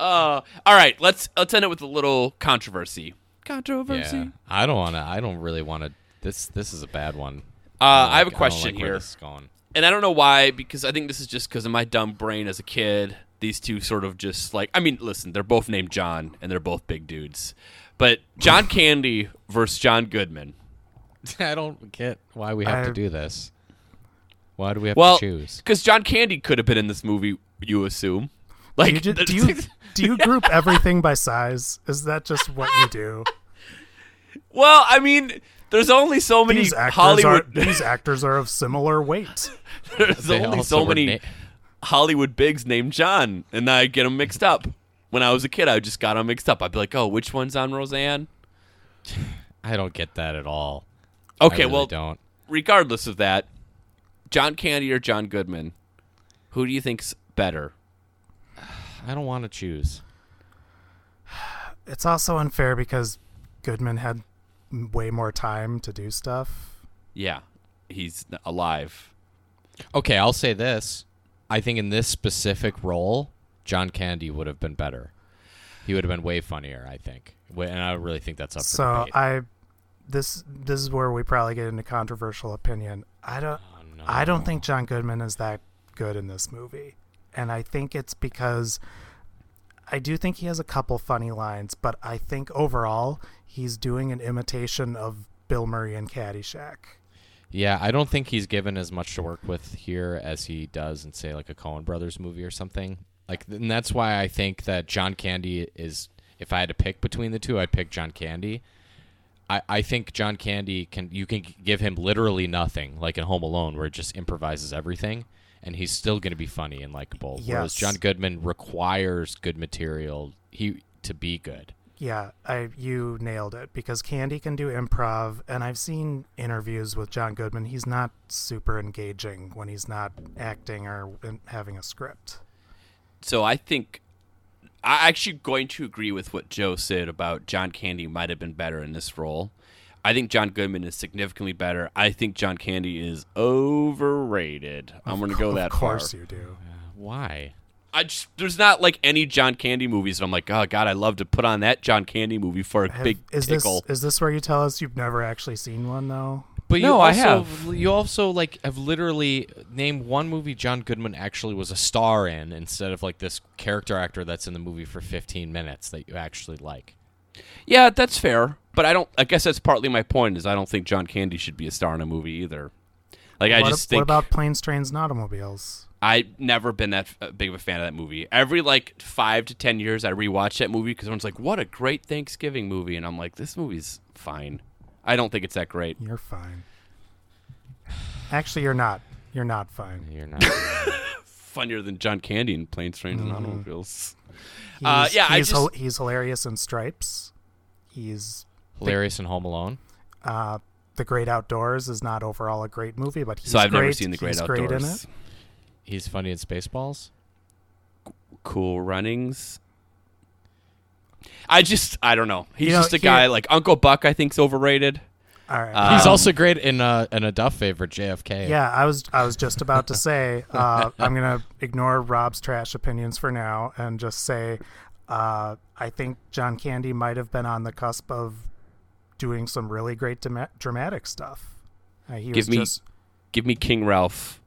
Uh, all right, let's let's end it with a little controversy. Controversy. Yeah, I don't want to. I don't really want to. This this is a bad one. Uh, don't I have a like- question don't like where here. this is going. and I don't know why because I think this is just because of my dumb brain as a kid. These two sort of just like I mean, listen, they're both named John and they're both big dudes, But John Candy versus John Goodman. I don't get why we have I- to do this. Why do we have Well, to choose? because John Candy could have been in this movie. You assume, Do like, you, do you do you group everything by size? Is that just what you do? well, I mean, there's only so many These actors Hollywood. are these actors are of similar weight. there's They only so many na- Hollywood bigs named John, and I get them mixed up. When I was a kid, I just got them mixed up. I'd be like, "Oh, which one's on Roseanne?" I don't get that at all. Okay, I really well, don't. regardless of that, John Candy or John Goodman, who do you think's better? I don't want to choose. It's also unfair because Goodman had way more time to do stuff. Yeah, he's alive. Okay, I'll say this. I think in this specific role, John Candy would have been better. He would have been way funnier, I think. And I really think that's up for So debate. I this this is where we probably get into controversial opinion. I don't Oh, no. I don't think John Goodman is that good in this movie. And I think it's because I do think he has a couple funny lines, but I think overall he's doing an imitation of Bill Murray in Caddyshack. Yeah, I don't think he's given as much to work with here as he does in say like a Coen Brothers movie or something. Like, and that's why I think that John Candy is. If I had to pick between the two, I'd pick John Candy. I, I think John Candy can you can give him literally nothing, like in Home Alone, where it just improvises everything, and he's still going to be funny and likable. Whereas Yes. John Goodman requires good material he to be good. Yeah, I you nailed it because Candy can do improv and I've seen interviews with John Goodman. He's not super engaging when he's not acting or having a script. So I think I'm actually going to agree with what Joe said about John Candy might have been better in this role. I think John Goodman is significantly better. I think John Candy is overrated. I'm going to go that far. Of course far. you do. Why? I just there's not like any John Candy movies that I'm like, oh god, I'd love to put on that John Candy movie for a Have- big is tickle. this is this where you tell us you've never actually seen one though? But you No, I have. You also like have literally named one movie John Goodman actually was a star in instead of like this character actor that's in the movie for 15 minutes that you actually like. Yeah, that's fair. But I don't. I guess that's partly my point. Is I don't think John Candy should be a star in a movie either. Like I what, just what think about planes, trains, and automobiles? I've never been that big of a fan of that movie. Every like five to ten years, I rewatch that movie because everyone's like, "What a great Thanksgiving movie," and I'm like, "This movie's fine." I don't think it's that great. You're fine. Actually, you're not. You're not fine. You're not. Funnier than John Candy in Planes, Trains, and Mhm. Automobiles. He's, Uh, yeah, I he's, just- he's hilarious in Stripes. He's Hilarious in Home Alone. uh, the Great Outdoors is not overall a great movie, but he's So I've great. never seen The Great he's Outdoors. great in it. He's funny in Spaceballs. Cool Runnings. I just, I don't know. He's You know, just a here- guy like Uncle Buck. I think's overrated. All right. Uh, He's Um, also great in uh, in a Duff favorite, JFK. yeah, I was I was just about to say uh, I'm gonna ignore Rob's trash opinions for now and just say uh, I think John Candy might have been on the cusp of doing some really great dama- dramatic stuff. Uh, he Give was me- just Give me King Ralph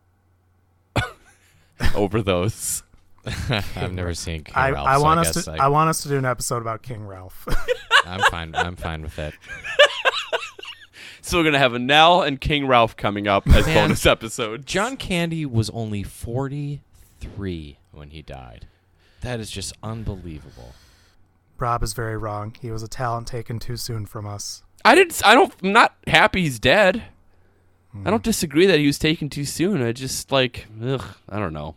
over those. I've never seen King I, Ralph, I so want I us guess to I, I want us to do an episode about King Ralph. I'm fine. I'm fine with it. So we're gonna have a Nell and King Ralph coming up as Man. bonus episodes. John Candy was only 43 when he died. That is just unbelievable. Rob is very wrong. He was a talent taken too soon from us. I didn't. I don't. I'm not happy he's dead. Hmm. I don't disagree that he was taken too soon. I just like, ugh, I don't know.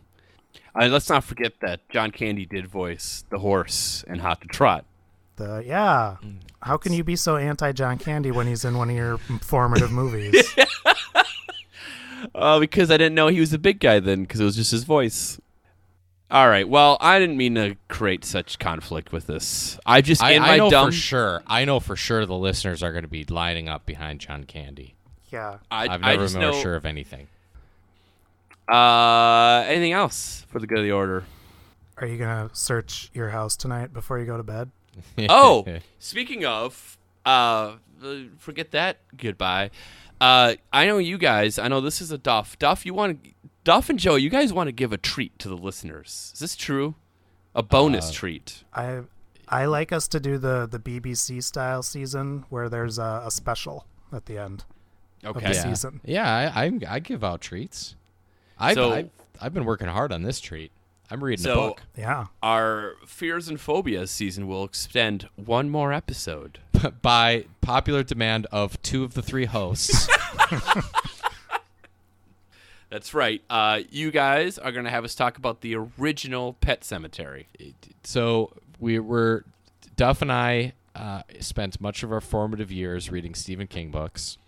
I, let's not forget that John Candy did voice the horse in Hot to Trot. The yeah. Mm, How can you be so anti John Candy when he's in one of your formative movies? Uh, because I didn't know he was a big guy then, because it was just his voice. All right. Well, I didn't mean to create such conflict with this. I just I, in I my know dumb. for sure. I know for sure the listeners are going to be lining up behind John Candy. yeah. I, I've I never just been know. sure of anything. Uh, anything else for the good of the order? Are you gonna search your house tonight before you go to bed? Oh, speaking of, uh, forget that. Goodbye. Uh, I know you guys. I know this is a Duff. Duff, you want to, Duff and Joe, you guys want to give a treat to the listeners. Is this true? A bonus Uh, treat. I I like us to do the the BBC style season where there's a, a special at the end. Okay. the yeah, season. yeah. I, I I give out treats. I've, So- I've I've been working hard on this treat. I'm reading So- a book Yeah. Our fears and phobias season will extend one more episode. by popular demand of two of the three hosts. That's right. Uh, you guys are going to have us talk about the original Pet Sematary. so we were Duff and I uh, spent much of our formative years reading Stephen King books,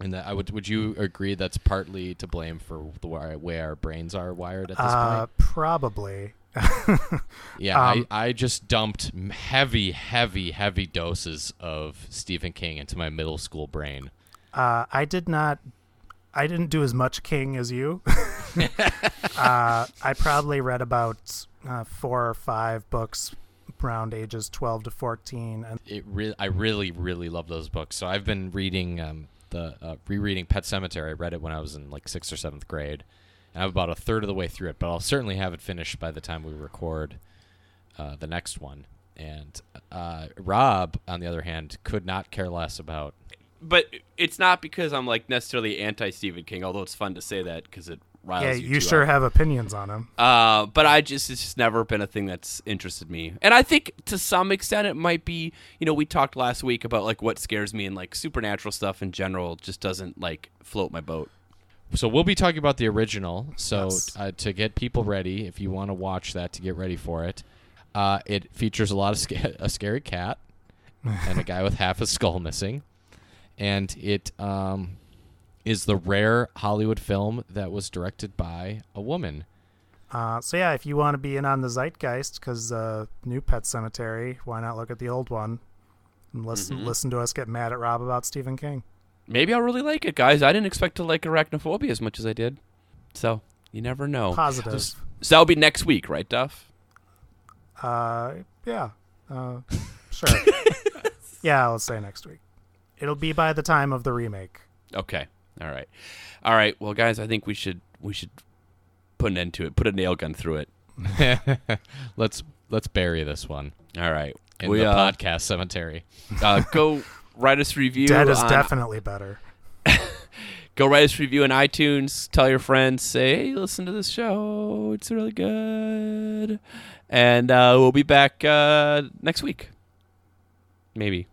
and that I would would you agree that's partly to blame for the way way our brains are wired at this Uh, point? probably. Yeah, um, I, I just dumped heavy, heavy, heavy doses of Stephen King into my middle school brain. Uh, I did not. I didn't do as much King as you. uh, I probably read about uh, four or five books around ages twelve to fourteen, and It re- I really, really love those books. So I've been reading um, the uh, rereading Pet Sematary. I read it when I was in like sixth or seventh grade. And I'm about a third of the way through it, but I'll certainly have it finished by the time we record uh, the next one. And uh, Rob, on the other hand, could not care less about. But it's not because I'm like necessarily anti Stephen King, although it's fun to say that because it riles yeah, you. you sure up. have opinions on him. Uh, but I just it's just never been a thing that's interested me, and I think to some extent it might be. You know, we talked last week about like what scares me, and like supernatural stuff in general just doesn't like float my boat. So we'll be talking about the original. So Yes. uh, to get people ready, if you want to watch that, to get ready for it, uh, it features a lot of sca- a scary cat and a guy with half a skull missing, and it um, is the rare Hollywood film that was directed by a woman. Uh, so yeah, if you want to be in on the zeitgeist, because uh, new Pet Sematary, why not look at the old one and listen Mhm. listen to us get mad at Rob about Stephen King? Maybe I'll really like it, guys. I didn't expect to like arachnophobia as much as I did, so you never know. Positive. Just- So that'll be next week, right, Duff? Uh, yeah. Uh, sure. yeah, let's say next week. It'll be by the time of the remake. Okay. All right. All right. Well, guys, I think we should we should put an end to it. Put a nail gun through it. let's let's bury this one All right. in we the uh, podcast cemetery. uh, go write us a review. Dead is on, definitely better. Go write us a review on iTunes. Tell your friends. Say, hey, listen to this show. It's really good. And uh, we'll be back uh, next week. Maybe.